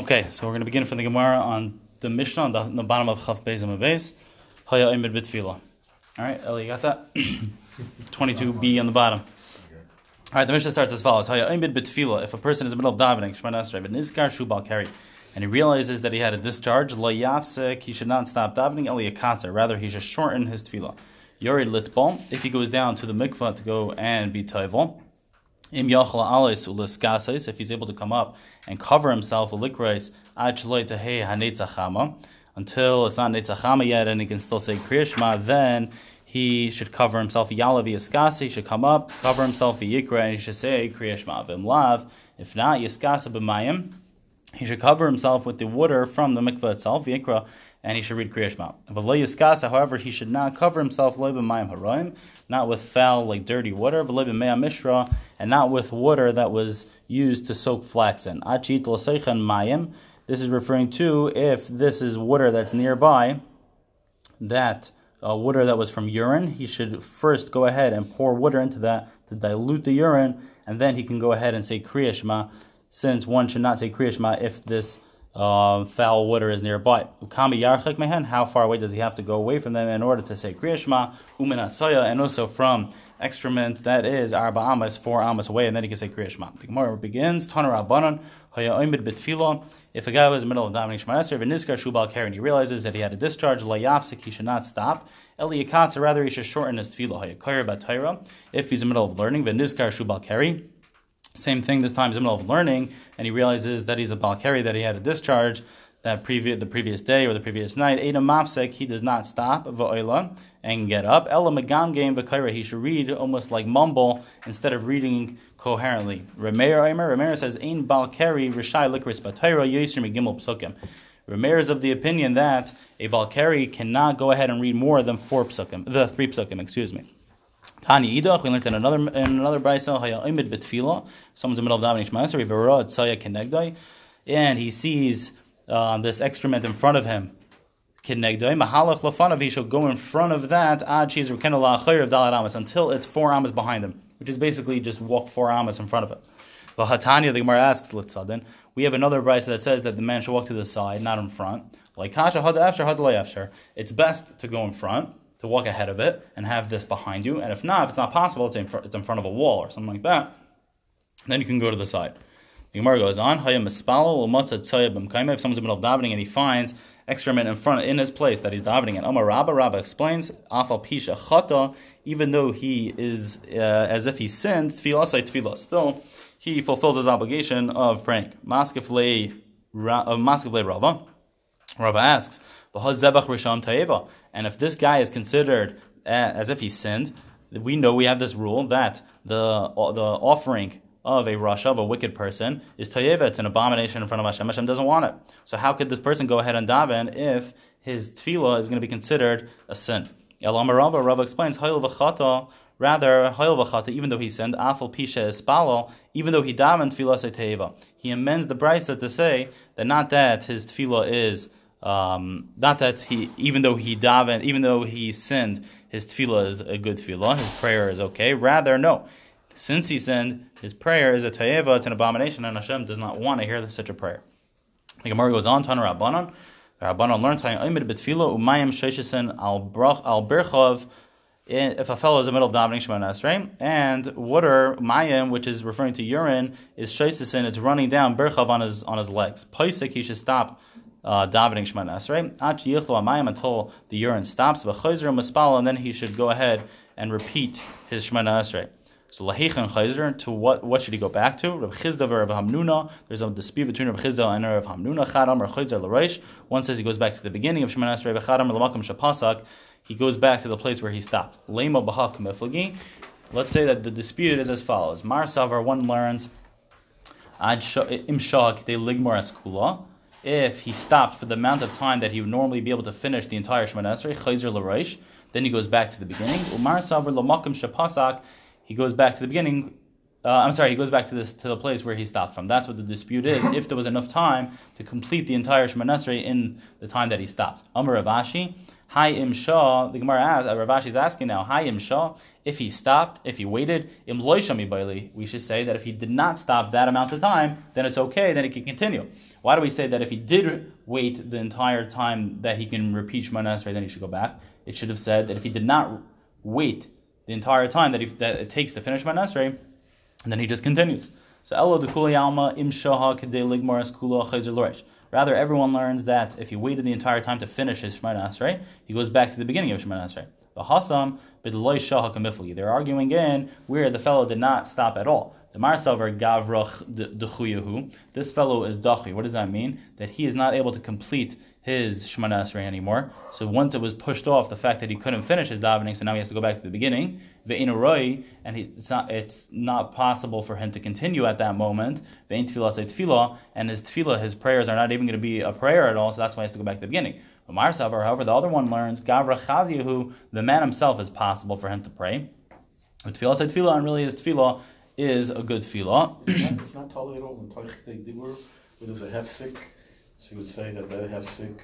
Okay, so we're going to begin from the Gemara on the Mishnah on the, on the bottom of Chaf Beis Beis. Haya Imid Bitfila. All right, Eli, you got that? 22b on the bottom. All right, the Mishnah starts as follows: Haya Imid Bitfila. If a person is in the middle of davening, Shemana Esrei, but Nizkar Shubal Kari, and he realizes that he had a discharge, Lo Yafsek, he should not stop davening. Eli rather he should shorten his tefillah. Yori Litbol, if he goes down to the mikvah to go and be toivel. Im if he's able to come up and cover himself with likrais until it's not netzachama yet and he can still say kriyashma, then he should cover himself yalavi yaskasa, he should come up, cover himself yikra, and he should say kriyashma bim lav. If not, yaskasa b'mayim, he should cover himself with the water from the mikveh itself, yikra, and he should read Kriyash Shema. However, he should not cover himself not with foul, like dirty water, mishra, and not with water that was used to soak flax in. This is referring to if this is water that's nearby, that uh, water that was from urine, he should first go ahead and pour water into that to dilute the urine, and then he can go ahead and say Kriya since one should not say Kriya if this uh, foul water is nearby. How far away does he have to go away from them in order to say Kriyashma, Uminatsaya, and also from excrement that is Arba Amas, four Amas away, and then he can say Kriyashma. The Gemara begins, Tanar Rabbanon, Bitfilo. If a guy was in the middle of davening Shema Esrei, Veniskar Shubal Karen, he realizes that he had a discharge, Layafsik, he should not stop. Eli Yakatsa, rather he should shorten his Tefillah, Hayakayr Batayra. If he's in the middle of learning, Veniskar Shubal Kari, same thing this time, he's in the middle of learning, and he realizes that he's a Balkari, that he had a discharge that previous the previous day or the previous night. Ada Mafsek, he does not stop va'oila and get up. Ella Megam game v'kaira, he should read almost like mumble instead of reading coherently. Remeir Aimer, Remeir says, Ein Balkari Rishai Likris Batayra Yisr Megimel Psukim. Remeir is of the opinion that a Balkari cannot go ahead and read more than four psukim, the three psukim, excuse me. Tani Idach, we learned in another in another brisa, Haya Imid someone's in the middle of davening Shemaser, Rivera Tzaya Kenegdai, and he sees uh, this excrement in front of him. Kenegdai, Mahalach Lafanav, he shall go in front of that, Ad Shiz Rukenala of Dalat Amas, until it's four Amas behind him, which is basically just walk four Amas in front of it. Hatanya, the Gemara asks, Litzadin, we have another brisa that says that the man should walk to the side, not in front. Like Kasha Had Afshar Had Afshar. It's best to go in front to walk ahead of it and have this behind you. And if not, if it's not possible, it's in, fr- it's in front of a wall or something like that, then you can go to the side. The Gemara goes on, if someone's in the middle of davening and he finds excrement in front in his place that he's davening in. Amar Rabba Rabba explains, even though he is uh, as if he sinned, still he fulfills his obligation of praying. Maskefle Rava. Rava asks, and if this guy is considered eh, as if he sinned, we know we have this rule that the uh, the offering of a rasha, of a wicked person, is tayeva. It's an abomination in front of Hashem. Hashem doesn't want it. So how could this person go ahead and daven if his tefillah is going to be considered a sin? Elam Rava, Rava explains, rather, even though he sinned, afal pisha espalo, even though he davened tefillah tayeva. He amends the brisa to say that not that his tefillah is um, not that he, even though he davened, even though he sinned, his tefillah is a good tefillah, his prayer is okay. Rather, no, since he sinned, his prayer is a tayeva, it's an abomination, and Hashem does not want to hear such a prayer. The Gemara goes on, Tana Rabbanon. The Rabbanon learned Tayyimid betfila umayim sheshisen al berchov. If a fellow is in the middle of davening Shemona Esrei, and water mayim, which is referring to urine, is sheshisen, it's running down berchav on his on his legs. Paisik, he should stop uh, davening Shemana Esrei, amayim until the urine stops, v'chayzer mispala, and then he should go ahead and repeat his Shemana Esrei. So lahichan chayzer, to what what should he go back to? Rav Chisda Rav Hamnuna. There's a dispute between Rav Chisda and Rav Hamnuna. Chadam or chayzer l'reish. One says he goes back to the beginning of Shemana Esrei. V'chadam l'makom shapasak. He goes back to the place where he stopped. Lema b'ha k'meflagi. Let's say that the dispute is as follows. Mar Savar, one learns ad im shah they ligmar eskula if he stopped for the amount of time that he would normally be able to finish the entire Shemana Esrei, Chayzer L'Roish, then he goes back to the beginning. Umar Savar L'Makim Shapasak, he goes back to the beginning. Uh, I'm sorry, he goes back to this to the place where he stopped from. That's what the dispute is. if there was enough time to complete the entire Shemana Esrei in the time that he stopped. Amar Ravashi, Hi Im Shah, the Gemara asks, uh, Ravashi is asking now, Hi Im Shah, If he stopped, if he waited, we should say that if he did not stop that amount of time, then it's okay, then he can continue. Why do we say that if he did wait the entire time that he can repeat Shemana Esrei, then he should go back? It should have said that if he did not wait the entire time that, he, that it takes to finish Shemana Esrei, and then he just continues. So Elo dekuli alma im shoha kedei ligmaras kula chayzer loresh. Rather, everyone learns that if he waited the entire time to finish his Shemana Esrei, he goes back to the beginning of Shemana Esrei. Bahasam b'deloy shaha kamifli. They're arguing in where the fellow did not stop at all. The Marsavar Gavrach Dechuyahu. This fellow is Dachi. What does that mean? That he is not able to complete his Shemana Esrei anymore. So once it was pushed off, the fact that he couldn't finish his davening, so now he has to go back to the beginning. Ve'inaroi, and he, it's not it's not possible for him to continue at that moment. Ve'in tefillah say tefillah, and his tefillah, his prayers are not even going to be a prayer at all. So that's why he has to go back to the beginning. But Marsavar, however, the other one learns Gavra Chaziyahu, the man himself is possible for him to pray. Tefillah say tefillah, and really his tefillah is a good tefillah. it's not totally at all in Toich were when there's a hefsik, so you would say that that hefsik,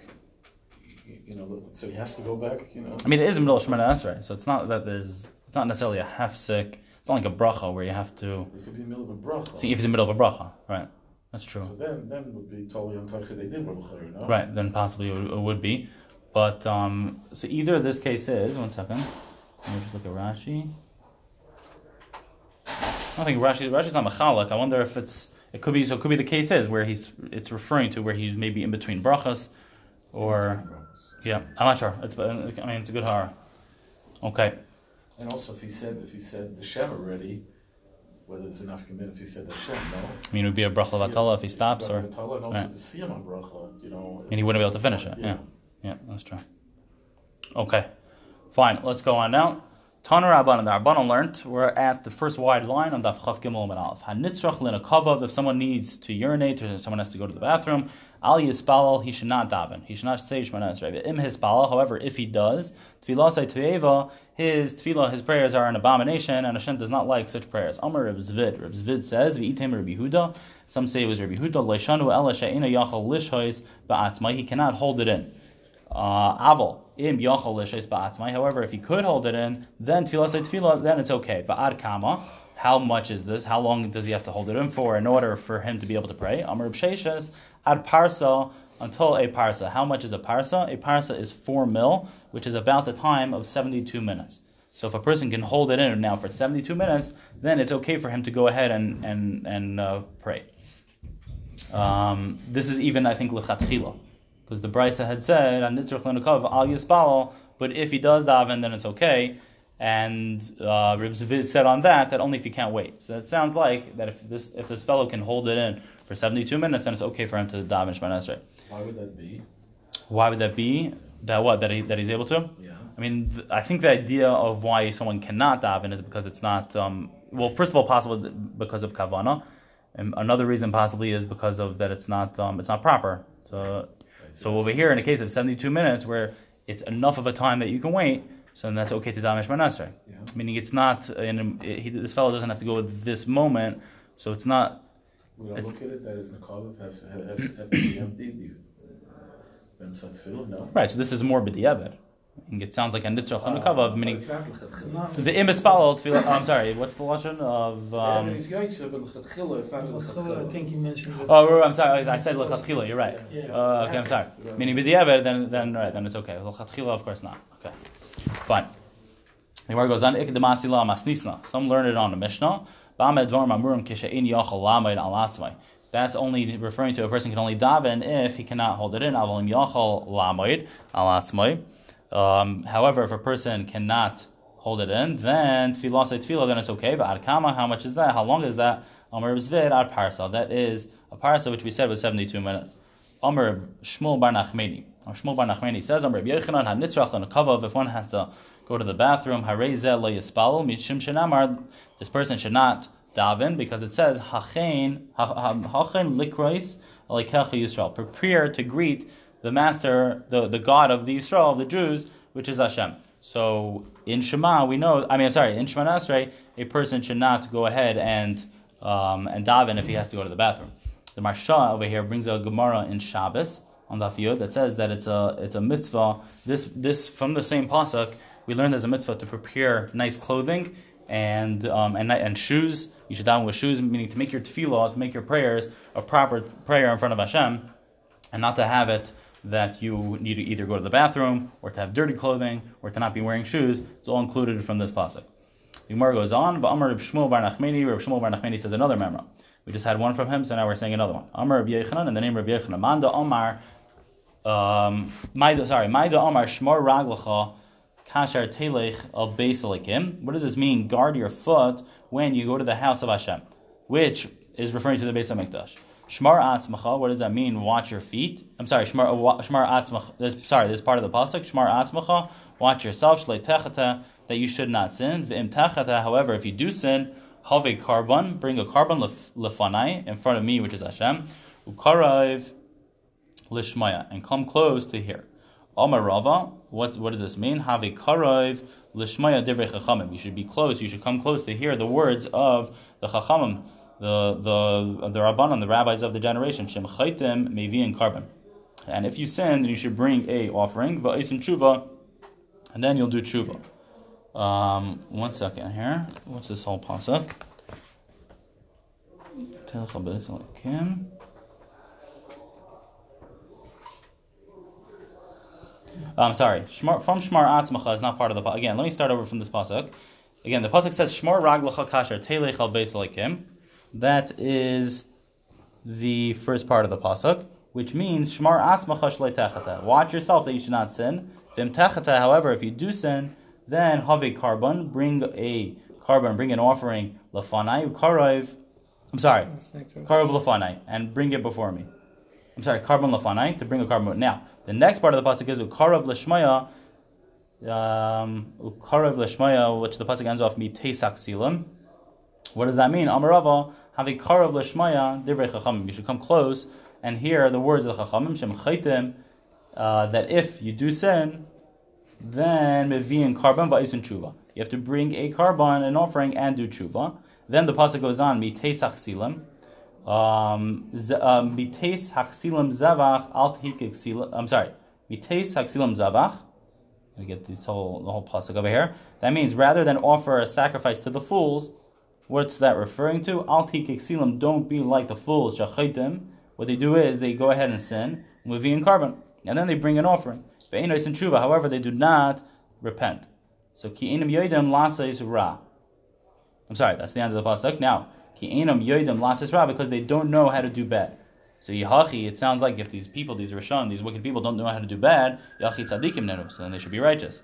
you know, so he has to go back, you know. I mean, it is a middle of Shemana Esrei, so it's not that there's, it's not necessarily a half sick. It's not like a bracha where you have to. It could be in the middle of a bracha. See, if it's in the middle of a bracha, right? That's true. So then, then would be totally on Toich they did no? Right, then possibly it would, be, but um, so either this case is one second. Let me just look at Rashi. I think Rashi Rashi's not machalak. I wonder if it's it could be so. It could be the case is where he's it's referring to where he's maybe in between brachas, or yeah, I'm not sure. It's I mean it's a good horror. Okay. And also, if he said if he said the Shem already, whether there's enough commit if he said the Shem, no. I mean, it would be a bracha vatala if he stops, or and also right. the bracha, you know. And he wouldn't be able to finish it. Yeah, yeah, yeah that's true. Okay, fine. Let's go on now. Taner Rabban and the Rabbanon learned, we're at the first wide line on Daf Chav Gimel and Aleph. Hanitzrach linakavav, if someone needs to urinate or someone has to go to the bathroom, Al Yispalal, he should not daven. He should not say Shemana Esrei. Im Hispalal, however, if he does, Tfilah say Tueva, his tefillah, his prayers are an abomination, and Hashem does not like such prayers. Amar Reb Zvid. Reb Zvid says, V'item Rabbi Huda, some say it was Rabbi Huda, Leishanu ela she'ina yachal lishhois ba'atzmai, he cannot hold it in. Uh, Aval, im yachal lishes ba'atzmai. However, if he could hold it in, then tefillah say tefillah, then it's okay. Ba'ad kama. How much is this? How long does he have to hold it in for in order for him to be able to pray? Amr b'sheishes ad parsa until a parsa. How much is a parsa? A parsa is four mil, which is about the time of seventy-two minutes. So if a person can hold it in now for seventy-two minutes, then it's okay for him to go ahead and and and uh, pray. Um, this is even, I think, lechatchila. Because the Brisa had said, but if he does daven, then it's okay. And uh, Rib Zviz said on that that only if he can't wait. So that sounds like that if this if this fellow can hold it in for 72 minutes, then it's okay for him to daven Shemana. Why would that be? Why would that be? That what? That he that he's able to? Yeah. I mean, th- I think the idea of why someone cannot daven is because it's not. Um, well, first of all, possible because of kavana, and another reason possibly is because of that it's not. Um, it's not proper. So so over here, in a case of 72 minutes, where it's enough of a time that you can wait, so then that's okay to damish manasre. Yeah. Meaning it's not, and he, this fellow doesn't have to go at this moment, so it's not. We don't look at it that is Nakalav have have have empty. No. Right, so this is more b'diavad. It sounds like a nitzrach hanukavav, uh, meaning the imispalal tefillah. Oh, I'm sorry. What's the lashon of? Um, I think you mentioned. Oh, I'm sorry. I said lechatchila. You're right. Uh, okay, I'm sorry. Meaning b'diavad, then then right, then it's okay. Lechatchila, of course not. Okay, fine. The word goes on. Ikdemasila masnisna. Some learn it on the Mishnah. That's only referring to a person can only daven if he cannot hold it in. Avolim. Um, however, if a person cannot hold it in, then then it's okay. How much is that? How long is that? That is a parsa which we said was 72 minutes. Amr Shmuel bar Nachmeni. Shmuel bar Nachmeni says, Amr Yechanan had nitzrach and a kavav. If one has to go to the bathroom, harezeh lo yispalo mishim shenamar. This person should not daven because it says hachen hachen likrois alikecha Yisrael. Prepare to greet the master, the, the God of the Israel, of the Jews, which is Hashem. So in Shema, we know, I mean, I'm sorry, in Shema Nasrei, a person should not go ahead and, um, and daven if he has to go to the bathroom. The Maharsha over here brings a Gemara in Shabbos on the Yod that says that it's a, it's a mitzvah. This, this from the same pasuk, we learned there's a mitzvah to prepare nice clothing and um, and and shoes. You should daven with shoes, meaning to make your tefillah, to make your prayers a proper prayer in front of Hashem, and not to have it that you need to either go to the bathroom or to have dirty clothing or to not be wearing shoes. It's all included from this pasuk. The Gemara goes on. Amar Reb Shmuel Bar Nachmani. Reb Shmuel Bar Nachmani says another memra. We just had one from him, so now we're saying another one. Amar Reb Yechanan, and the name Reb Yechanan. Manda Amar. Um, sorry, Maida Amar Shmar Raglacha Kashar Telech Al Beisalikim. What does this mean? Guard your foot when you go to the house of Hashem, which is referring to the Beis Hamikdash. Shmar atzmacha. What does that mean? Watch your feet. I'm sorry. Shmar shmar atzmacha. This, sorry, this part of the pasuk. Shmar atzmacha. Watch yourself. Shlei techata. That you should not sin. V'im techata. However, if you do sin, have a carbon. Bring a carbon lefanai in front of me, which is Hashem. Ukarayv lishmaya and come close to here. Amarava. What what does this mean? Have a karayv lishmaya divrei chachamim. You should be close. You should come close to hear the words of the chachamim the the the rabbanon, the rabbis of the generation, shem chaytim mevi and carbon. And if you sin, then you should bring a offering, va'isim tshuva, and then you'll do tshuva. Um, one second here. What's this whole pasuk? I'm sorry. Shmar, from Shmar Atzmacha is not part of the. Again, let me start over from this pasuk. Again, the pasuk says Shmar Raglacha Kasher Telech Al Beis that is the first part of the pasuk, which means shmar atzmacha Watch yourself that you should not sin. Vim techata. However, if you do sin, then have a carbon. Bring a carbon. Bring an offering. Lafanai karov. I'm sorry. Karov lafanai, and bring it before me. I'm sorry, carbon lafanai to bring a carbon. Now, the next part of the pasuk is ukarav lishmaya. Um, ukarav lishmaya, which the pasuk ends off mit silim. What does that mean? Amarava have a karav leshmaya divrei chachamim. You should come close and hear the words of the chachamim shem chaytim. Uh, that if you do sin, then meviin carbon va'isun tshuva. You have to bring a carbon, an offering, and do tshuva. Then the pasuk goes on miteis hachsilim. Um, um, miteis hachsilim zavach al. I'm sorry, miteis hachsilim zavach. We get this whole the whole pasuk over here. That means rather than offer a sacrifice to the fools What's that referring to? Al exilim, don't be like the fools, shachaitim. What they do is they go ahead and sin, in carbon, and then they bring an offering. And however, they do not repent. So ki enam yoidim lasais ra. I'm sorry, that's the end of the pasuk. Now, ki enam yoidim lasais ra, because they don't know how to do bad. So yihachi, it sounds like if these people, these rishon, these wicked people, don't know how to do bad, yachi tzadikim nenu, so then they should be righteous.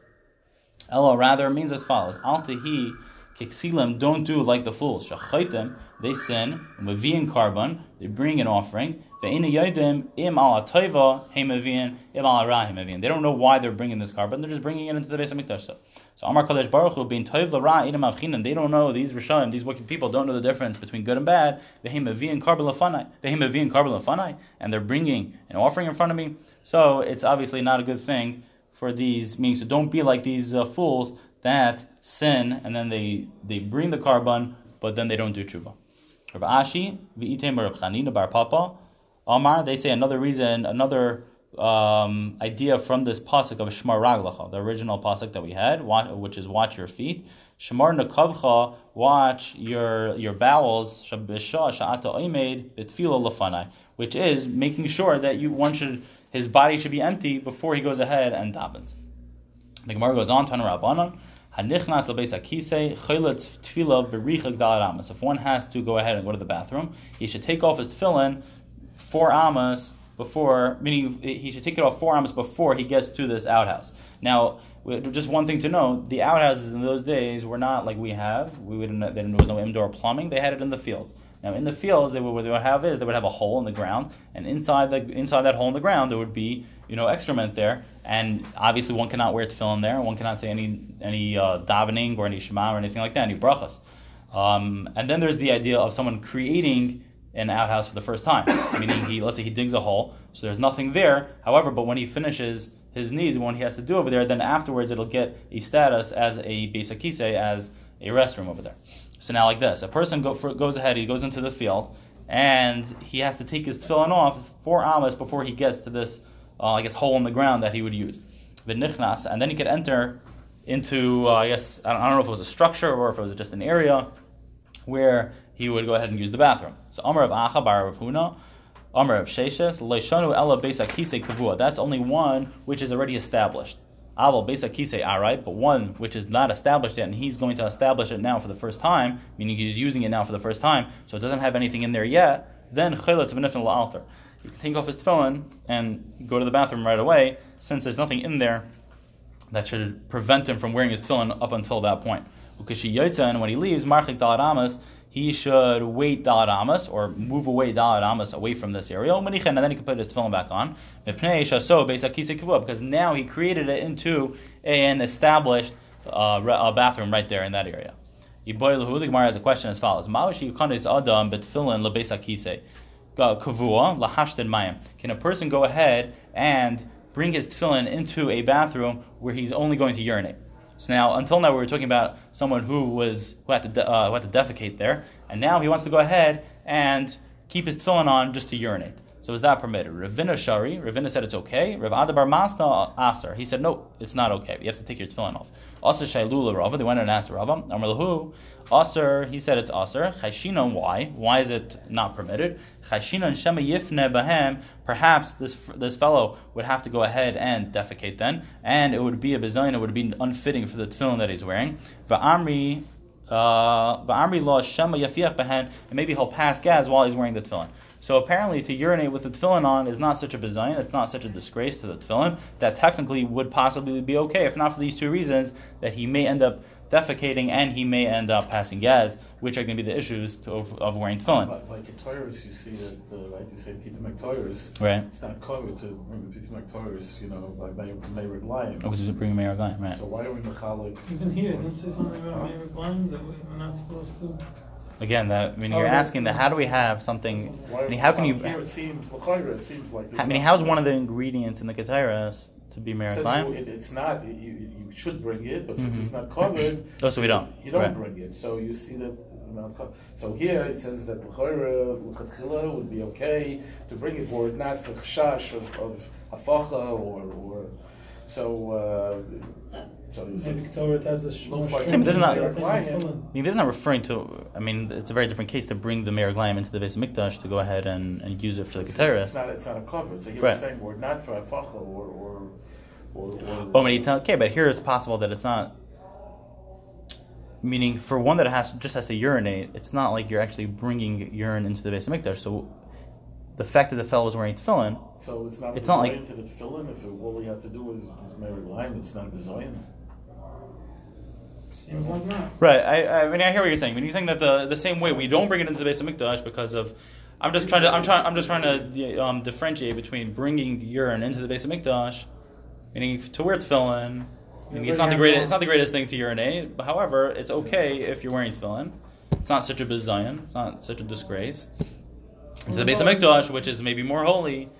Elo rather means as follows: Al tehi Kiksilim don't do like the fools. Shachaitim, they sin, Mavian carbon, they bring an offering. Ve'ina yodim im ala toiva im ala ra. They don't know why they're bringing this carbon. They're just bringing it into the Beis Hamikdash. So, so Amar Kadesh Baruch Hu being toiv ra idim avchinan. They don't know these rishayim, these wicked people don't know the difference between good and bad. Vehemavian carbon lafanai, vehemavian carbon lafanai, and they're bringing an offering in front of me. So it's obviously not a good thing for these meaning. So don't be like these uh, fools that sin and then they they bring the carbon, but then they don't do tshuva. Rav Ashi, v'item Rav Chanina bar Papa, Amar, they say another reason, another um, idea from this pasuk of Shmar Raglacha, the original pasuk that we had, which is watch your feet. Shmar Nakavcha, watch your your bowels. Shabbisha Sha'ata Oimed Bitfilo Lafanai, which is making sure that you one should his body should be empty before he goes ahead and dabbins. The Gemara goes on, Tanu Rabbanon. Hanichnas. If one has to go ahead and go to the bathroom, he should take off his tefillin four amas before, meaning he should take it off four amas before he gets to this outhouse. Now, just one thing to know: the outhouses in those days were not like we have. We would there was no indoor plumbing; they had it in the fields. Now, in the fields, they would, what they would have is they would have a hole in the ground, and inside the inside that hole in the ground, there would be you know excrement there, and obviously one cannot wear tefillin there, one cannot say any any uh, davening or any shema or anything like that, any brachas. Um, and then there's the idea of someone creating an outhouse for the first time, meaning he let's say he digs a hole, so there's nothing there. However, but when he finishes his needs, when he has to do over there, then afterwards it'll get a status as a basic as a restroom over there. So now, like this, a person go for, goes ahead, he goes into the field, and he has to take his tefillin off four amas before he gets to this, uh, I guess, hole in the ground that he would use. V'nichnas, and then he could enter into, uh, I guess, I don't, I don't know if it was a structure or if it was just an area where he would go ahead and use the bathroom. So Amar Rav Acha Bar Rav Huna, Amar Rav Sheshes, Leishanu Ella Beis Akise Kavua. That's only one which is already established. Aval Beis Akise, all right, but one which is not established yet, and he's going to establish it now for the first time, meaning he's using it now for the first time, so it doesn't have anything in there yet, then Cheletz V'nifin Altar. You can take off his tefillin and go to the bathroom right away, since there's nothing in there that should prevent him from wearing his tefillin up until that point. And when he leaves, Marchik Dalaramas, he should wait Dalaramas or move away Dalaramas away from this area. And then he can put his tefillin back on. Because now he created it into an established uh, bathroom right there in that area. The Gemara has a question as follows: Can a person go ahead and bring his tefillin into a bathroom where he's only going to urinate? So now, until now, we were talking about someone who was who had to de- uh, who had to defecate there, and now he wants to go ahead and keep his tefillin on just to urinate. So is that permitted? Ravina Shari, Ravina said it's okay. Rav Adabar Masna Aser, he said no, it's not okay. You have to take your tefillin off. Also Shailula Rava, they went and asked Rava. Amr Aser, he said it's Aser. Chayshina, why? Why is it not permitted? Chayshina Shema Yifne Bahem, perhaps this this fellow would have to go ahead and defecate then, and it would be a bizayin, it would be unfitting for the tefillin that he's wearing. Va'amri uh, Bahen, and maybe he'll pass gas while he's wearing the tefillin. So apparently, to urinate with the tefillin on is not such a bizayin, it's not such a disgrace to the tefillin, that technically would possibly be okay, if not for these two reasons, that he may end up defecating and he may end up passing gas, which are going to be the issues to, of, of, wearing tefillin. Like, like in Torahs, you see that, the, right, you say pitum haketores, right. it's not covered to bring the pitum haketores, you know, by mei raglayim. Oh, because he's bringing mei raglayim, right. So why are we Mechalik? Even here, didn't say something about mei raglayim that we're not supposed to? Again, that I mean, you're Oh, asking that how do we have something? Why I mean, how can you? Here it seems, L'chayra, it seems like. I mean, how's one of the ingredients in the Ketairas to be Meir Says you, it, it's not. You, you should bring it, but Mm-hmm. since it's not covered, Oh, so we don't. you don't Right. bring it. So you see that. you know, it's co- So here it says that l'chayra l'chatchila would be okay to bring it, or not for chashash of, of hafacha or or so. Uh, so it's, Maybe it's, Torah has a sh- more Looks like- stringent This is not- I mean, this is not referring to. I mean, it's a very different case to bring the mei raglayim into the Beis Hamikdash to go ahead and, and use it for the it's, it's not. It's not a cover. So here Right. saying we're not for hafacha or or or. or Oh, but it's okay, but here it's possible that it's not. Meaning, for one that has just has to urinate, it's not like you're actually bringing urine into the Beis Hamikdash. So, the fact that the fellow was wearing tefillin, So it's not. It's not like- to the tefillin. If it, all we have to do is, is marry lime, it's not a bizoyin. Seems like not. right? I, I mean, I hear what you're saying. When you're saying that the the same way we don't bring it into the Beis Hamikdash because of, I'm just trying to I'm trying I'm just trying to um, differentiate between bringing urine into the Beis Hamikdash, meaning to wear tefillin. Meaning it's not the greatest. It's not the greatest thing to urinate. But however, it's okay if you're wearing tefillin. It's not such a bizayon. It's not such a disgrace. Into the Beis Hamikdash, which is maybe more holy,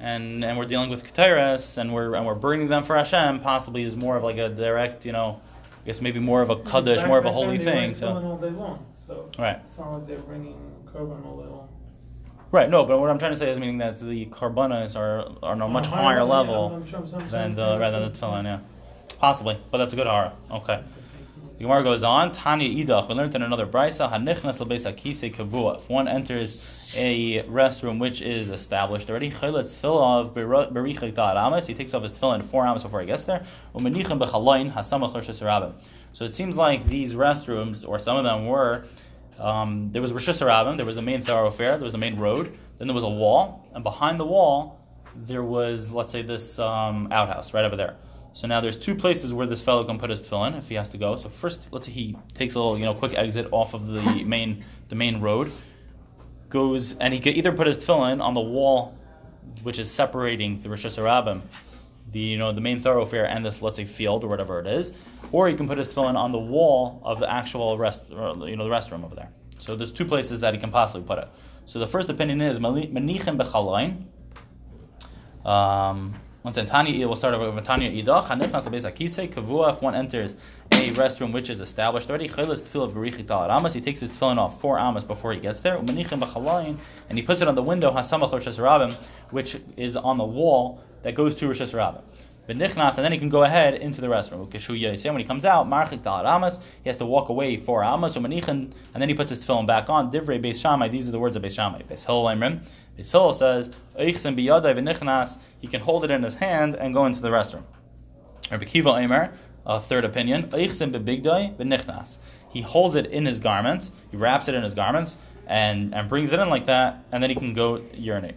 and and we're dealing with ketairas, and we're and we're burning them for Hashem. Possibly is more of like a direct, you know, I guess maybe more of a kaddish, more of a holy thing. So all day long, so right, it's not like they're bringing carbon all day long. right. No, but what I'm trying to say is meaning that the karbanas are are on a much higher level I'm sure- I'm sure- I'm than the, rather than the tefillin. Yeah, possibly, but that's a good hara. Okay. The Gemara goes on. Tanya idach. We learned in another brisa. Hanichnas lebeis akise kavua. If one enters a restroom which is established already, chayletz tefillah berichik da'at amas. He takes off his tefillin four hours before he gets there. Umenichem bechalayin hasamach rishis. So it seems like these restrooms, or some of them were. Um, there was Rishis there was the main thoroughfare, there was the main road, then there was a wall, and behind the wall there was, let's say, this um, outhouse right over there. So now there's two places where this fellow can put his tefillin if he has to go. So first, let's say he takes a little, you know, quick exit off of the main the main road, goes and he could either put his tefillin on the wall, which is separating the Rosh Hashanah, the you know the main thoroughfare and this let's say field or whatever it is, or he can put his tefillin on the wall of the actual rest, you know, the restroom over there. So there's two places that he can possibly put it. So the first opinion is manichem bechalain. Um, Once in Tanya, we'll start over with Tanya Idach. Hanifnas lebeis akise kavua. If one enters a restroom which is established already, chaylas tefillah berichik tal amas. He takes his tefillin off four amas before he gets there. Umanichem b'chalayin, and he puts it on the window hasamach Rosh Hashanah, which is on the wall that goes to Rosh Hashanah. v'nichnas, and then he can go ahead into the restroom. Ukeshu when he comes out, marchik dal amas, he has to walk away four amas, so manichan, and then he puts his tefillin back on. Divrei Beis Shammai, these are the words of Beis Shammai. Beis Hillel Hillel says, he can hold it in his hand and go into the restroom. Rabbi Akiva Eimer, a third opinion. He holds it in his garments, he wraps it in his garments, and, and brings it in like that, and then he can go urinate.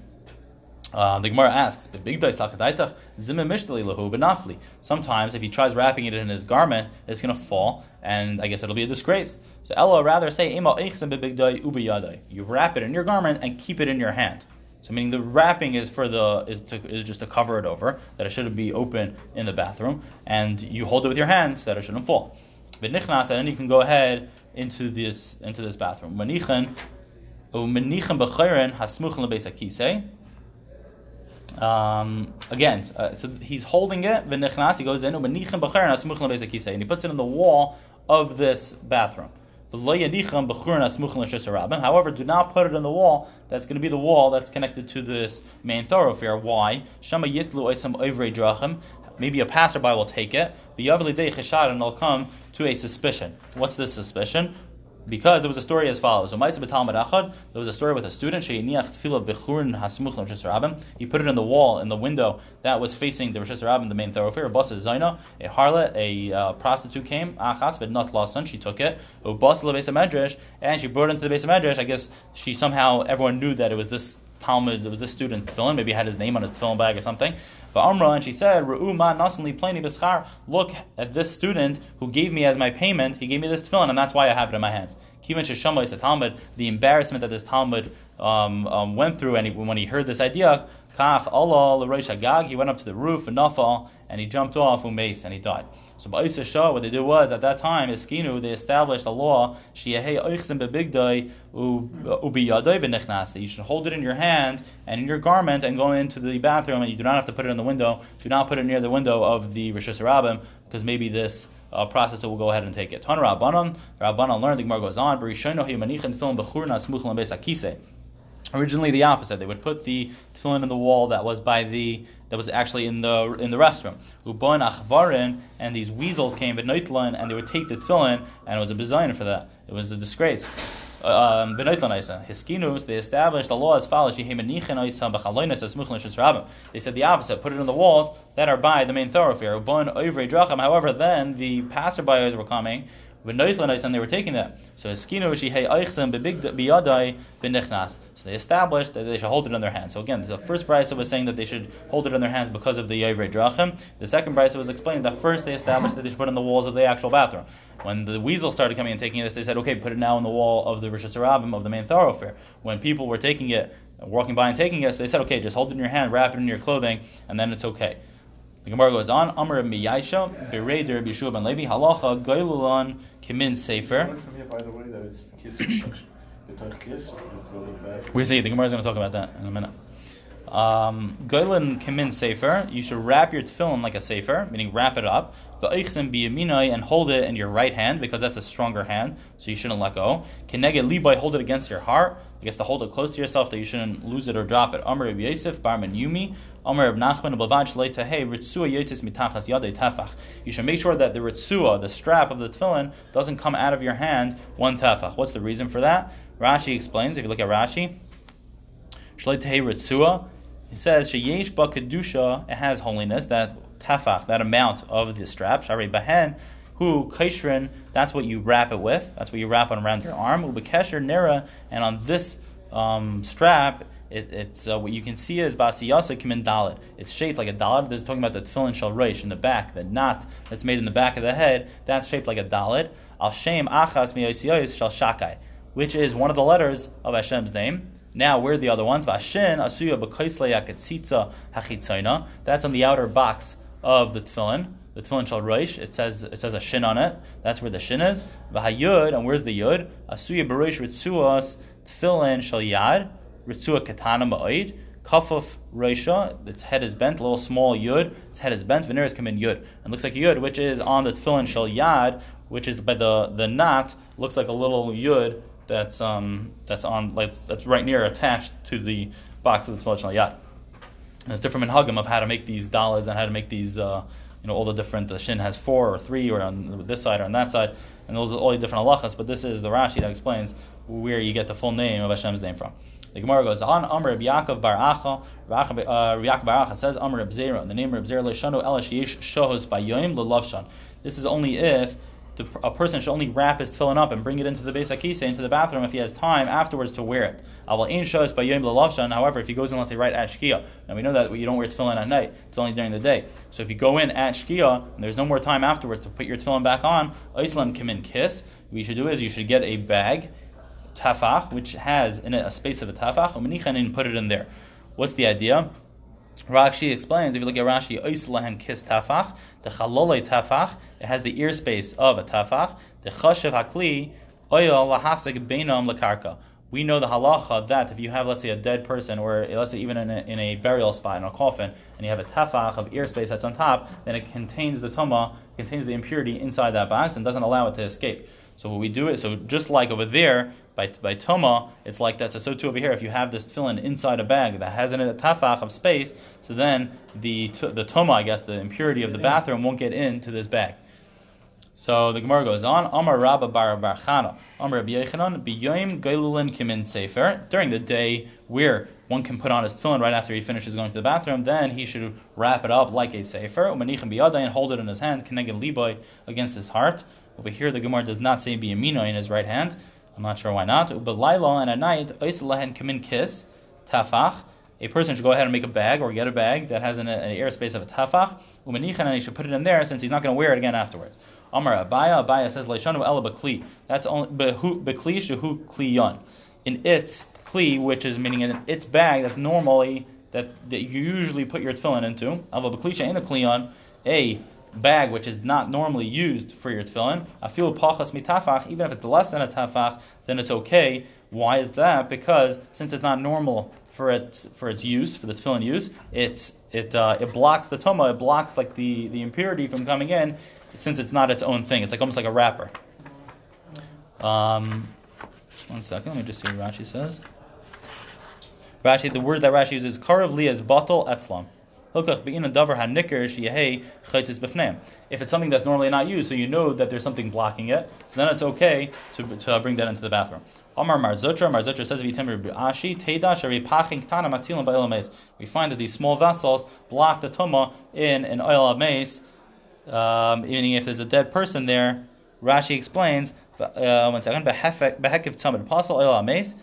Uh, the Gemara asks. Sometimes, if he tries wrapping it in his garment, it's going to fall, and I guess it'll be a disgrace. So Ella rather say, You wrap it in your garment and keep it in your hand. So meaning the wrapping is for the is to, is just to cover it over that it shouldn't be open in the bathroom, and you hold it with your hand so that it shouldn't fall. V'nichnas, and then you can go ahead into this into this bathroom. Manichan, u'manichan b'chayren hasmuchan. Um, again, uh, so he's holding it. V'nichnas, he goes in. And he puts it in the wall of this bathroom. However, do not put it in the wall. That's going to be the wall that's connected to this main thoroughfare. Why? Maybe a passerby will take it. And they'll come to a suspicion. What's this suspicion? Because there was a story as follows. So There was a story with a student. He put it in the wall, in the window that was facing the Rosh Hashanah, the main thoroughfare. Basa Zaina, a harlot, a uh, prostitute came. Achas, but not lawson. She took it. And she brought it into the Beis Medrash. I guess she somehow, everyone knew that it was this Talmud, it was this student's tefillin. Maybe he had his name on his tefillin bag or something. But Amra, and she said. Look at this student who gave me as my payment. He gave me this tefillin, and that's why I have it in my hands. Kivan sheshama is a Talmud. The embarrassment that this Talmud um, um, went through, and he, when he heard this idea, kach Allah. He went up to the roof and nafal, and he jumped off umeis, and he died. So Ba'isa Shah, what they did was at that time, Eskinu, they established a law, Shiahei Oichsim Bebigdai Ubiyadai V'Nichnas, that you should hold it in your hand and in your garment and go into the bathroom, and you do not have to put it in the window. Do not put it near the window of the Rosh Hashanah, because maybe this uh, processor will go ahead and take it. Tan Rabbanon, Rabbanon learned, the Gemara goes on, Barishono Himanichin Film Bechurna Smuchlan Beis. Originally, the opposite. They would put the tefillin in the wall that was by the that was actually in the in the restroom. Ubon achvarin and these weasels came v'noitlan and they would take the tefillin and it was a design for that. It was a disgrace. Um, Hiskinus, they established the law as follows: They said the opposite: put it on the walls that are by the main thoroughfare. However, then the passerbyers were coming and they were taking that. So So they established that they should hold it in their hands. So again, the first brisa was saying that they should hold it in their hands because of the Yavrei Drachim. The second brisa was explaining that first they established that they should put it on the walls of the actual bathroom. When the weasel started coming and taking this, they said, okay, put it now on the wall of the Rosh Hashanah of the main thoroughfare. When people were taking it, walking by and taking it, they said, okay, just hold it in your hand, wrap it in your clothing, and then it's okay. The Gemara goes on. Amr Miyaisha, Bereder Bishua ben Levi, Halacha, Gailulan, Kimin Sefer. We see the Gemara is going to talk about that in a minute. Um, Goylin Kimin Sefer, you should wrap your tefillin like a sefer, meaning wrap it up. The Eichsim Biyaminai and hold it in your right hand because that's a stronger hand, so you shouldn't let go. Keneged Libai, hold it against your heart. I guess to hold it close to yourself that you shouldn't lose it or drop it. Rabbi Yosef, Barman Yumi, Rabbi Nachman, Yotis Yadei Tefach. You should make sure that the Ritzua, the strap of the tefillin, doesn't come out of your hand one tefach. What's the reason for that? Rashi explains, if you look at Rashi, Shalei Tahei Ritzua, he says, Sheyesh Ba Kedusha, it has holiness, that tefach, that amount of the strap, Shari Bahen, who kaishrin, that's what you wrap it with. That's what you wrap it around your arm. Ubekesher nera, and on this um, strap, it, it's uh, what you can see is basiyasa kimin dalit. It's shaped like a dalit. This is talking about the tefillin shal in the back, the knot that's made in the back of the head. That's shaped like a dalit. Al shem achas miyosiyos shal shakai, which is one of the letters of Hashem's name. Now, where are the other ones? Vashin asuya b'kaisle hachitzaina. That's on the outer box of the tefillin the tefillin shal roish, it says it says a shin on it. That's where the shin is. V'hayud, and where's the yud? Asuya bereish ritzuas tefillin shal yad ritzua katana ma'id. Kafuf roisha, its head is bent, a little small yud. Its head is bent. Veneers come in yud. It looks like a yud, which is on the tefillin shal yad, which is by the the knot. Looks like a little yud that's um that's on like that's right near attached to the box of the tefillin shal yad. there's different minhagim of how to make these dalads and how to make these, uh, you know, all the different. The shin has four or three, or on this side or on that side, and those are all the different halachas. But this is the Rashi that explains where you get the full name of Hashem's name from. The Gemara goes on. Amr Rabbi Yaakov Bar Acha. Rabbi uh, Yaakov Bar Acha says Amr Reb Zera. The name of Reb Zera Leishanu Elash Yesh Shohos Bayoim Lelavshan. This is only if the, a person should only wrap his tefillin up and bring it into the Beis Akise, into the bathroom, if he has time afterwards to wear it. However, if he goes in, let's say, right at Shkia, and we know that you don't wear tefillin at night, it's only during the day. So if you go in at Shkia, and there's no more time afterwards to put your tefillin back on, Islam Kimin Kiss, what you should do is you should get a bag, tafach, which has in it a space of a tafach, and put it in there. What's the idea? Rashi explains, if you look at Rashi, Oislahen kiss tafach, the chalole tafach, it has the ear space of a tafach, the chashev hakli, oyel lahafsek beinam lakarka. We know the halacha that if you have, let's say, a dead person, or let's say even in a, in a burial spot, in a coffin, and you have a tafach of ear space that's on top, then it contains the tuma, contains the impurity inside that box, and doesn't allow it to escape. So what we do is, so just like over there, by, by toma, it's like that. So, so too over here, if you have this tefillin inside a bag that has in it a tafach of space, so then the the toma, I guess, the impurity of the bathroom won't get into this bag. So the Gemara goes on. Amar Rabba Bar Barchana. Amar Rabbi Yechanan Gailulin Kimin Sefer. During the day where one can put on his tefillin right after he finishes going to the bathroom, then he should wrap it up like a sefer. Umanichem biyadai and hold it in his hand, keneged liboy against his heart. Over here, the Gemara does not say biyamino in his right hand. I'm not sure why not. But Laila and at night, Oislahen Kamin Kiss, Tafach. A person should go ahead and make a bag or get a bag that has an, uh, an airspace of a tafach. Umanichan, and he should put it in there since he's not going to wear it again afterwards. Amar Abaye, Abaye says, Leishanu Ela Bakli. That's only Bakli Shehu Kliyon. In its Kli, which is meaning in its bag, that's normally, that, that you usually put your tefillin into. Ava in a Kliyon, a bag which is not normally used for your tefillin, feel pachas mitafach, even if it's less than a tafach, then it's okay. Why is that? Because since it's not normal for its for its use, for the tefillin use, it's it uh, it blocks the toma, it blocks like the, the impurity from coming in, since it's not its own thing. It's like almost like a wrapper. Um, one second, let me just see what Rashi says. Rashi, the word that Rashi uses, karav li is batal etzlam. If it's something that's normally not used, so you know that there's something blocking it, so then it's okay to, to bring that into the bathroom. Amar Marzutra, Marzutra says, We find that these small vessels block the tuma in an oil of mace, um, meaning if there's a dead person there, Rashi explains, uh, one second, Apostle oil of mace,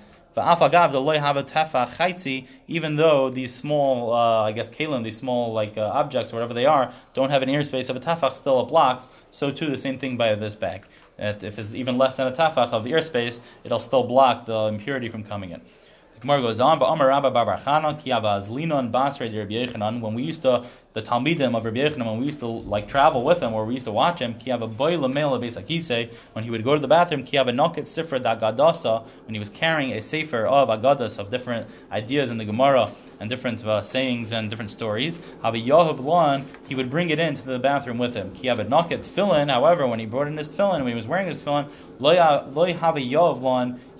even though these small, uh, I guess, kalim, these small like uh, objects whatever they are, don't have an ear space of a tafach, still it blocks. So too, the same thing by this bag. That if it's even less than a tafach of ear space, it'll still block the impurity from coming in. The Gemara goes on, when we used to, the Talmidim of Rabbi Yechanan, when we used to like travel with him, or we used to watch him, when he would go to the bathroom, when he was carrying a sefer of agadas, of different ideas in the Gemara, and different uh, sayings and different stories. he would bring it into the bathroom with him. however, when he brought in his tefillin, when he was wearing his tefillin,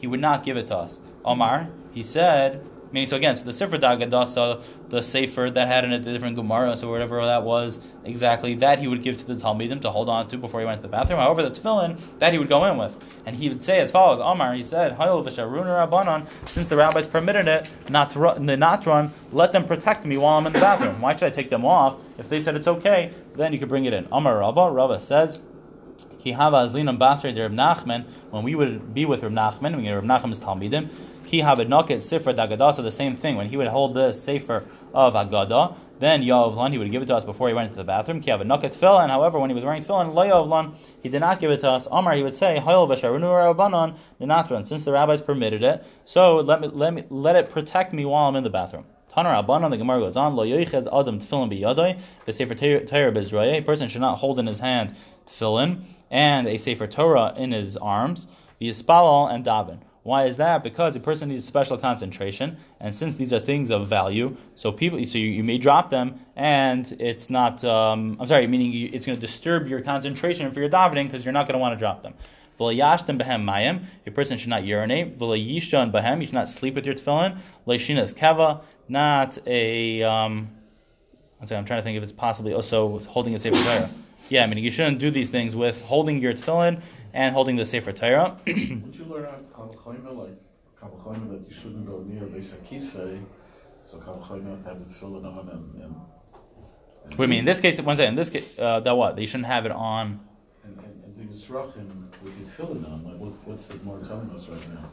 he would not give it to us. Omar, he said, meaning so again, so the Sefer Dagadasa, the Sefer that had in it the different Gemaras or whatever that was exactly, that he would give to the Talmidim to hold on to before he went to the bathroom. However, the tefillin, that he would go in with. And he would say as follows, Omar, he said, v'sharun since the rabbis permitted it not to run, not run, let them protect me while I'm in the bathroom. Why should I take them off? If they said it's okay, then you could bring it in. Omar Rava, Rava says, Ki hava azlinam basri Reb Nachman, when we would be with Reb Nachman, we Reb Nachman's Talmidim, Ki haved sefer dagadasa, the same thing. When he would hold the sefer of agada, then Yavlan, he would give it to us before he went into the bathroom. Ki haved noket tefillin. However, when he was wearing tefillin, lo Yavlan, he did not give it to us. Omar, he would say, Hayol v'sharunu rabbanon ninatran. Since the rabbis permitted it, so let me let me let it protect me while I'm in the bathroom. Tanar Rabbanon, the Gemara goes on, Lo yoichez adam tefillin biyadoi, the sefer Torah bezrayeh. A person should not hold in his hand tefillin and a sefer Torah in his arms. V'yispalal and daven. Why is that? Because a person needs special concentration, and since these are things of value, so people, so you, you may drop them, and it's not. Um, I'm sorry, meaning you, it's going to disturb your concentration for your davening because you're not going to want to drop them. A person should not urinate. behem, you should not sleep with your tefillin. Leishinas keva, not a. Um, I'm sorry, I'm trying to think if it's possibly also holding a Sefer Torah. Yeah, I mean, you shouldn't do these things with holding your tefillin and holding the Sefer Torah. Would you learn out Kalachayma, like Kalachayma, that you shouldn't go near Beisakise, so Kalachayma have it filled on and, and, What do you mean? In this case, one second. In this case, uh, that what? They shouldn't have it on. and, and, and do Yisrachim with it filled on, like what, what's the more telling us right now?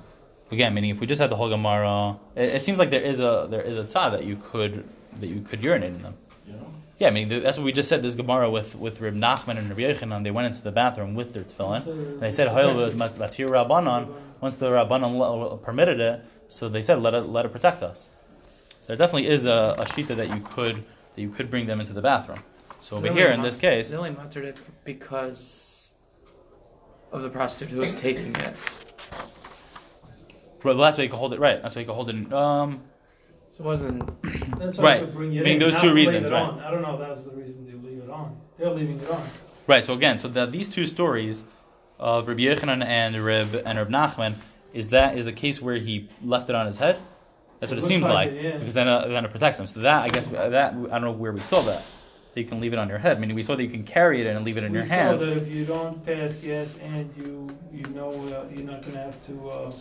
Again, meaning if we just had the whole Gemara, it, it seems like there is a there is a tzad that you could that you could urinate in them. You know? Yeah, I mean th- that's what we just said. This Gemara with with Reb Nachman and Reb Yochanan, they went into the bathroom with their tefillin. And they said, "Hoyel matir rabbanon." Once the rabbanon le- permitted it, so they said, "Let it let it protect us." So there definitely is a, a shita that you could that you could bring them into the bathroom. So over here in this case, They only muttered it because of the prostitute who was taking it. well, that's why you can hold it right. That's why you can hold it. Um, So it wasn't. That's why Right. I could bring it Meaning in, those not two leave reasons, it right. on. I don't know if that was the reason they leave it on. They're leaving it on. Right. So again, so the, these two stories of Rabbi Yochanan and Reb and Reb Nachman is that is the case where he left it on his head. That's what it, It looks seems like like, it, yeah. because then uh, then it protects him. So that I guess uh, that I don't know where we saw that. That you can leave it on your head. Meaning we saw that you can carry it and leave it in we your saw hand. that if you don't pass gas and you you know uh, you're not gonna have to uh,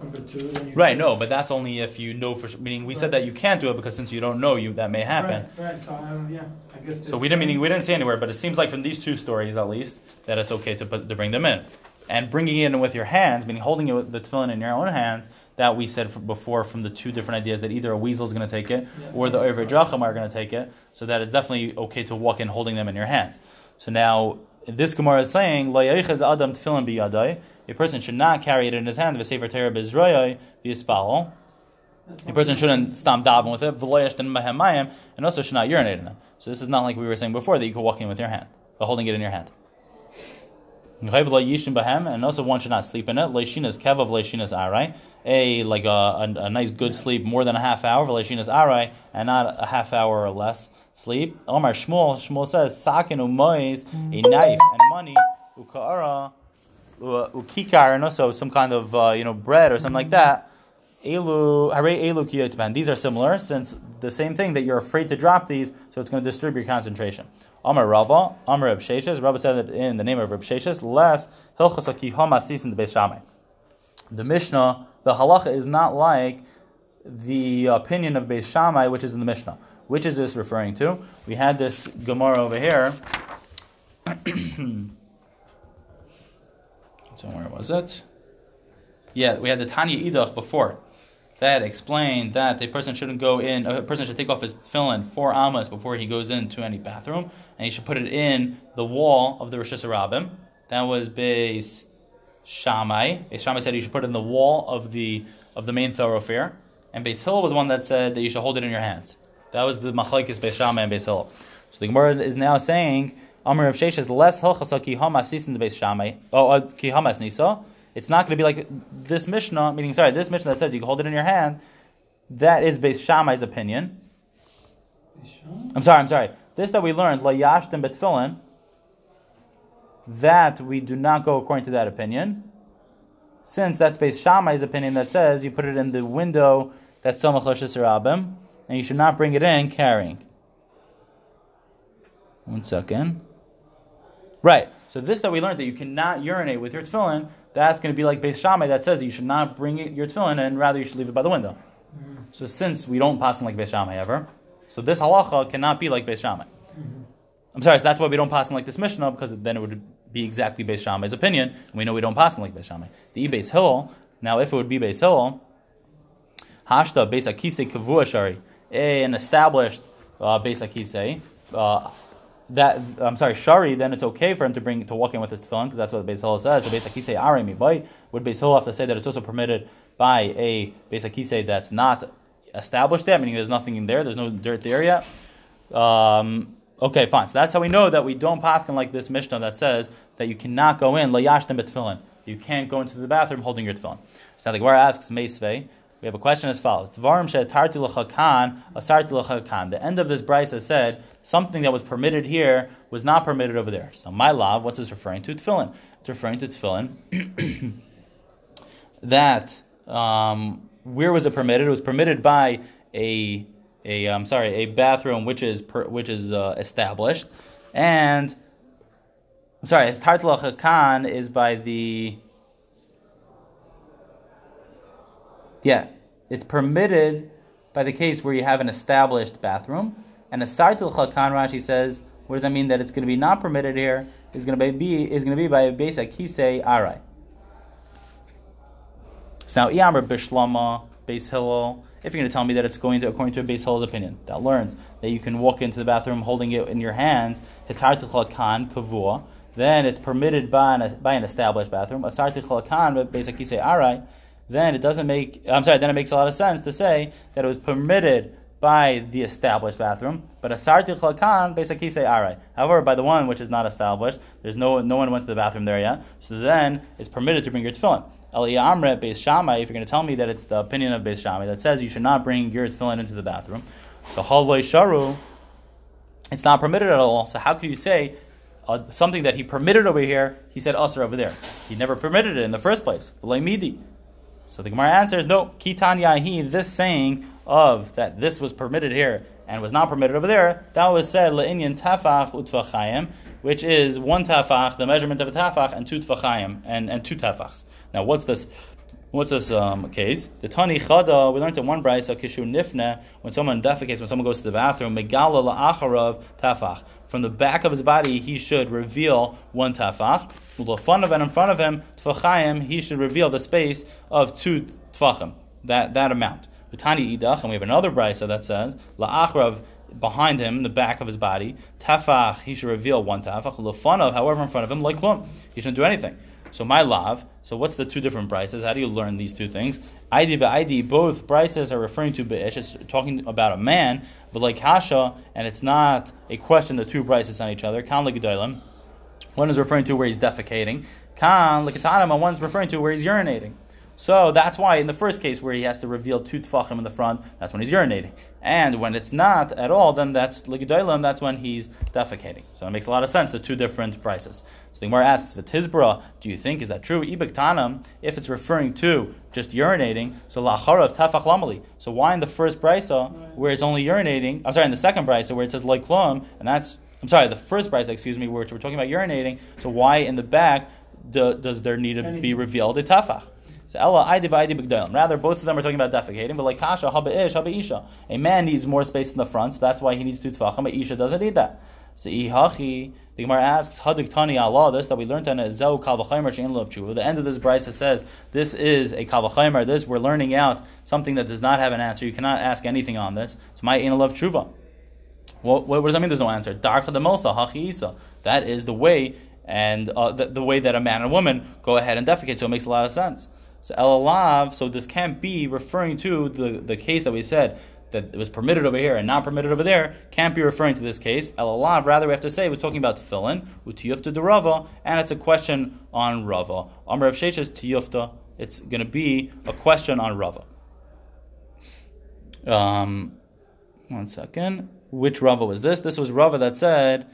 number two, then you Right. No, but that's only if you know for sure. Meaning we said that you can't do it because since you don't know, you that may happen. Right, right. So I don't, yeah, I guess. So we didn't meaning we didn't say anywhere, but it seems like from these two stories at least that it's okay to put, to bring them in, and bringing it in with your hands, meaning holding it with the tefillin in your own hands. That we said before from the two different ideas that either a weasel is going to take it Yeah. or the over drachim are going to take it, so that it's definitely okay to walk in holding them in your hands. So now this Gemara is saying lo adam tefillin biyadai. A person should not carry it in his hand. V'sefer Torah b'zroyai v'yispalol. That's A person shouldn't stomp daven with it, v'lo yashten mahem and also should not urinate in them. So this is not like we were saying before that you could walk in with your hand, but holding it in your hand. And also one should not sleep in it. Leishinas kevav leishinas arai, a like a, a, a nice good sleep more than a half hour. Leishinas arai, and not a half hour or less sleep. Omar Shmuel, Shmuel says sakin umois, a knife and money ukaara ukikar, and also some kind of uh, you know bread or something like that. Elu, hare elu. These are similar since the same thing that you're afraid to drop these, so it's going to disturb your concentration. Amar Rava, Amar Reb Sheshes. Rava said it in the name of Reb Sheshes. Less hilchas akihoma in the Beis Shammai. The Mishnah, the halacha is not like the opinion of Beis Shammai, which is in the Mishnah. Which is this referring to? We had this Gemara over here. so where was it? Yeah, we had the Tanya Idach before that explained that a person shouldn't go in. A person should take off his tefillin four amas before he goes into any bathroom, and he should put it in the wall of the Rosh Hashanah. That was Beis Shammai. Beis Shammai said you should put it in the wall of the of the main thoroughfare, and Beis Hillel was one that said that you should hold it in your hands. That was the machlekes Beis Shammai and Beis Hillel. So the Gemara is now saying Amr of Sheshes less hilchasa ki hamas the Beis Shammai. Oh, uh, ki hamas nisa. It's not going to be like this Mishnah, meaning sorry, this Mishnah that says you can hold it in your hand. That is Beis Shammai's opinion. I'm sorry, I'm sorry. This that we learned, la yashtem betfilin, that we do not go according to that opinion. Since that's Beis Shammai's opinion that says you put it in the window that's Somach Rabim, and you should not bring it in carrying. One second. Right. So this that we learned that you cannot urinate with your tefillin, that's going to be like Beis Shammai that says you should not bring it, your tefillin and rather you should leave it by the window. So since we don't pass like Beis Shammai ever, so this halacha cannot be like Beis Shammai. I'm sorry, so that's why we don't pass like this Mishnah because then it would be exactly Beis Shammai's opinion, and we know we don't pass like Beis Shammai. The Beis Hillel, now if it would be Beis Hillel, Hashta Beis Akise Kavua Shari, an established uh, Beis Akise, uh, that I'm sorry, Shari, then it's okay for him to bring to walk in with his tefillin because that's what the Beis Hillel says. So Beis Akise Are Mi Bay would Beis Hillel have to say that it's also permitted by a Beis Akise that's not established yet, meaning there's nothing in there, there's no dirt there yet. Um, okay, fine. So that's how we know that we don't paskin like this Mishnah that says that you cannot go in layashtem betfillin. You can't go into the bathroom holding your tefillin. So now the Gemara asks Meisvei. We have a question as follows. The end of this brisa said something that was permitted here was not permitted over there. So my love, what's this referring to? Tefillin. It's referring to tefillin. that um, where was it permitted? It was permitted by a a I'm sorry a bathroom which is per, which is uh, established, and I'm sorry, tartlach hakan is by the yeah, it's permitted by the case where you have an established bathroom, and a sartil chakan Rashi says, what does that mean that it's going to be not permitted here? Is going to be is going to be by a base akise arai. So now Iyamr Bishlama, base Hillel, if you're going to tell me that it's going to according to a base Hillel's opinion, that learns that you can walk into the bathroom holding it in your hands, hitar kan kavua, then it's permitted by an, by an established bathroom. Asar kan, but basically say arai, then it doesn't make. I'm sorry. Then it makes a lot of sense to say that it was permitted by the established bathroom, but asar kan basically say arai. However, by the one which is not established, there's no no one went to the bathroom there yet, so then it's permitted to bring your tefillin. Aliyah Amre Beis Shammai, if you're going to tell me that it's the opinion of Beis Shammai that says you should not bring your tefillin into the bathroom, so halvoi sharu, it's not permitted at all. So how could you say uh, something that he permitted over here, he said usr over there? He never permitted it in the first place. midi. So the Gemara answers, no, kitan yahi, this saying of that this was permitted here and was not permitted over there, that was said le'inyan tafach utvachayim, which is one tafach, the measurement of a tafach, and two tfachayim, and, and two tafachs. Now, what's this? What's this um, case? The Tani Chada, we learned in one brisa, Kishu Nifne, when someone defecates, when someone goes to the bathroom, Megala La'acharav Tafach. From the back of his body, he should reveal one tafach. Of and in front of him, tfachayim, he should reveal the space of two tfachim, that, that amount. Tani Idach, and we have another brisa that says, La'acharav, behind him, the back of his body, tafach, he should reveal one tafach. Lefanav, however, in front of him, like klum, he shouldn't do anything. So my lav. So what's the two different brises? How do you learn these two things? ID ID. Both brises are referring to beish. It's talking about a man, but like hasha, and it's not a question. The two brises on each other. Kan. One is referring to where he's defecating. Kan lekatanim, and one's referring to where he's urinating. So that's why in the first case where he has to reveal two tfachim in the front, that's when he's urinating. And when it's not at all, then that's ligedolim, that's when he's defecating. So it makes a lot of sense, the two different brises. So the Gemara asks, V'tizbra, do you think, is that true? Ibiktanam, if it's referring to just urinating, so lacharav tafach lamali. So why in the first brisa, where it's only urinating, I'm sorry, in the second brisa, where it says loiklum, and that's, I'm sorry, the first brisa, excuse me, where we're talking about urinating, so why in the back do, does there need to be revealed a tafach? So Ella, I divide Rather, both of them are talking about defecating, but like Kasha, Haba Ish, Haba Isha. A man needs more space in the front, so that's why he needs two tefachim, but Isha doesn't need that. So Ihachi, the Gemara asks, Hadik Tani Allah, this that we learned on a Zeu Kalvachimer Shein Love Tshuva. The end of this brisa says, this is a Kalvachimer, this, we're learning out something that does not have an answer. You cannot ask anything on this. So my Ein Love Tshuva. What, what, does that mean? There's no answer. Darka de Mosa, Hachi Isa. That is the way, and uh, the, the, way that a man and a woman go ahead and defecate. So it makes a lot of sense. So elalav, so this can't be referring to the, the case that we said that it was permitted over here and not permitted over there, can't be referring to this case. Elalav, rather we have to say it was talking about tefillin, utiyufta de Rava, and it's a question on Rava. Amr of Sheshes tiyufta, it's going to be a question on Rava. Um, one second. Which Rava was this? This was Rava that said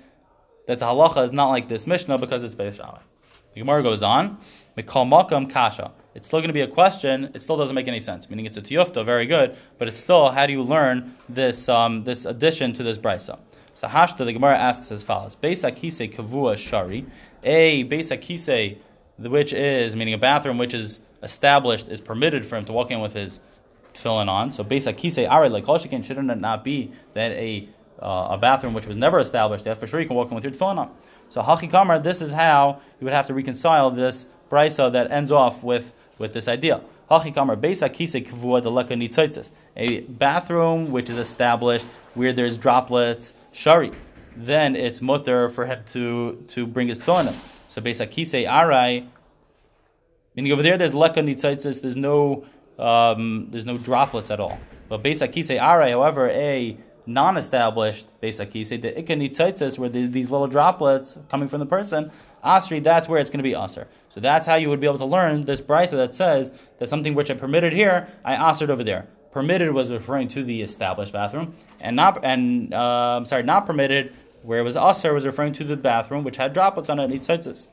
that the halacha is not like this Mishnah because it's Beis The Gemara goes on, Mikal Makam Kasha it's still going to be a question. It still doesn't make any sense. Meaning it's a tiyufta, very good, but it's still how do you learn this um, this addition to this brisa? So Hashta, the Gemara asks as follows: Beis akise kavua shari, a beis akise, which is meaning a bathroom which is established is permitted for him to walk in with his tefillin on. So beis akise are like Koshikin shouldn't it not be that a uh, a bathroom which was never established, that for sure you can walk in with your tefillin on. So Hachi Kamar, this is how you would have to reconcile this brisa that ends off with with this idea. A bathroom which is established where there's droplets, shari, then it's mutter for him to, to bring his tefillin. So beisakise arai, meaning over there there's leka nitzitzis, there's no um, there's no droplets at all. But beisakise arai, however, a non-established beisakise, the ikanitzitzis, where these little droplets coming from the person, Asri, that's where it's going to be Asr. So that's how you would be able to learn this brisa that says that something which I permitted here, I Asred over there. Permitted was referring to the established bathroom, and not and uh, I'm sorry, not permitted where it was Asr was referring to the bathroom which had droplets on it, Nitzitzis.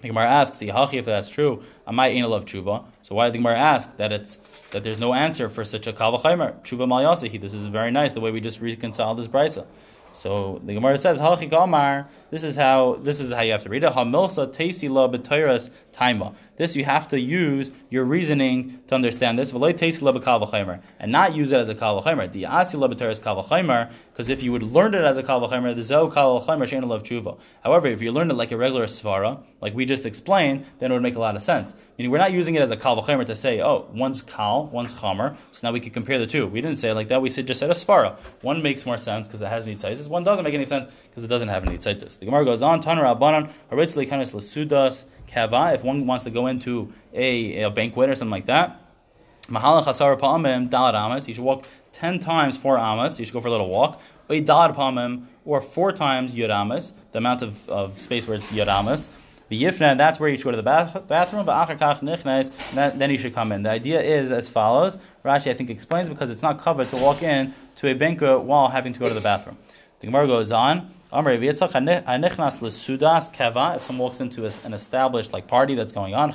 The Gemara asks, "Ihachi, if that's true, I might ain't love tshuva." So why did the Gemara ask that it's that there's no answer for such a kavachaymer tshuva mal yasehi? This is very nice the way we just reconciled this brisa. So the Gemara says, "Hachi kamar." This is how this is how you have to read it. Hamilsa teisi la b'toiras taima. This you have to use your reasoning to understand this. V'loy teisi la b'kal and not use it as a kal. Di'asi la b'toiras kal v'chaymer, because if you would learn it as a kal v'chaymer, the zo kal shein love tshuva. However, if you learn it like a regular svara, like we just explained, then it would make a lot of sense. Meaning we're not using it as a kal to say, oh, one's kal, one's chamer. So now we could compare the two. We didn't say it like that. We said just said a svara. One makes more sense because it has nitzaitis. One doesn't make any sense because it doesn't have any nitzaitis. The Gemara goes on, Tanur Abanan, Haritzli Kanis Lasudas Kava, if one wants to go into a, a banquet or something like that. Mahalach Asar Pa'amim Dalad Amas, you should walk 10 times 4 Amas, you should go for a little walk. Or Dalad Pa'amim, or 4 times Yud Amas, the amount of, of space where it's Yud Amas. The Yifna, that's where you should go to the bath, bathroom, but then then you should come in. The idea is as follows. Rashi, I think, explains because it's not covered to walk in to a banquet while having to go to the bathroom. The Gemara goes on. If someone walks into an established like party that's going on,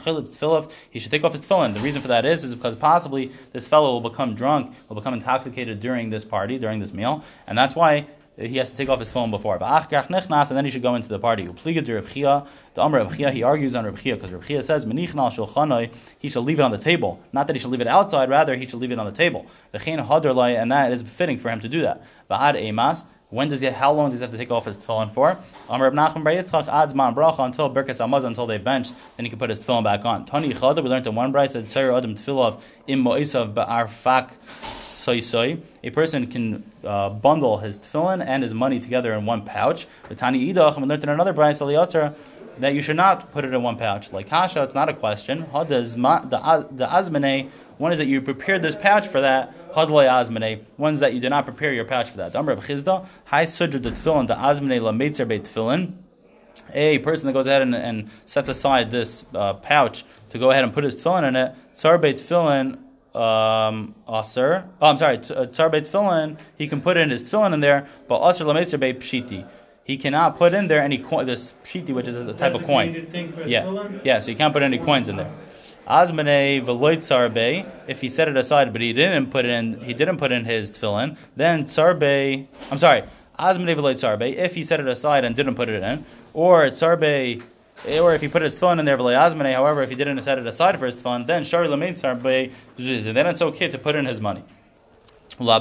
he should take off his tefillin. The reason for that is, is because possibly this fellow will become drunk, will become intoxicated during this party, during this meal, and that's why he has to take off his phone before. And then he should go into the party. He argues on Rabbi Chiya because Rabbi Chiya says he shall leave it on the table. Not that he should leave it outside, rather he should leave it on the table. And that is fitting for him to do that. When does he? How long does he have to take off his tefillin for? Amar Reb Nachman Bar Yitzchak adz man bracha until Birkas Hamazon until they bench, then he can put his tefillin back on. Tani Chada we learned in one brayse Tzayir Adam Tefillah im Moisav Ba'arfak soy soy. A person can uh, bundle his tefillin and his money together in one pouch. The Tani Idach we learned in another brayse Aliyatar that you should not put it in one pouch. Like Kasha, it's not a question. How does the azmane? One is that you prepared this pouch for that Hadlay Azmane, ones that you did not prepare your pouch for that. Amr Chisda, High Sudra the Tefillin, the Azmane La Meitzer Beit Tefillin. A person that goes ahead and, and sets aside this uh, pouch to go ahead and put his tefillin in it, Tsar Beit Tefillin, um, Aser. Oh, I'm sorry, uh, Tsar Beit Tefillin, he can put in his tefillin in there, but Aser La Meitzer Beit Pshiti he cannot put in there any coin, this shiti, which is a type That's of coin. Yeah, yeah. So you can't put any coins in there. Azmane sarbe. If he set it aside, but he didn't put it in, he didn't put in his tefillin. Then sarbe. I'm sorry. Azmane sarbe. If he set it aside and didn't put it in, or sarbe. Or if he put his tefillin in there, azmane. However, if he didn't set it aside for his tefillin, then shari lamein sarbe. Then it's okay to put in his money. However,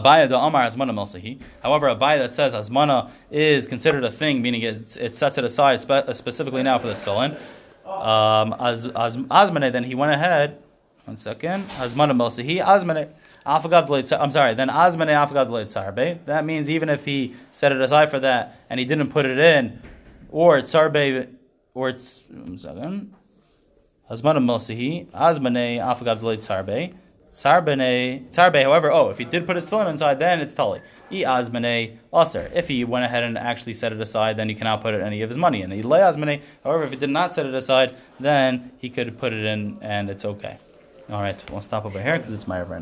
a buy that says asmana is considered a thing, meaning it, it sets it aside spe- uh, specifically now for the tefillin. Um, as, as, Azmane, then he went ahead. One second. Azmana Mosahi, Azmane. I'm sorry, then Azmane Afagav Sarbe. That means even if he set it aside for that and he didn't put it in, or it's Sarbe, or it's, one second. Azmana Mosahi, Azmane Afagav Sarbe. Sarbe, however, oh, if he did put his tefillin inside, then it's tali. I azmene aser. If he went ahead and actually set it aside, then he cannot put any of his money in. Ilay azmene, however, if he did not set it aside, then he could put it in and it's okay. All right, we'll stop over here because it's my right now.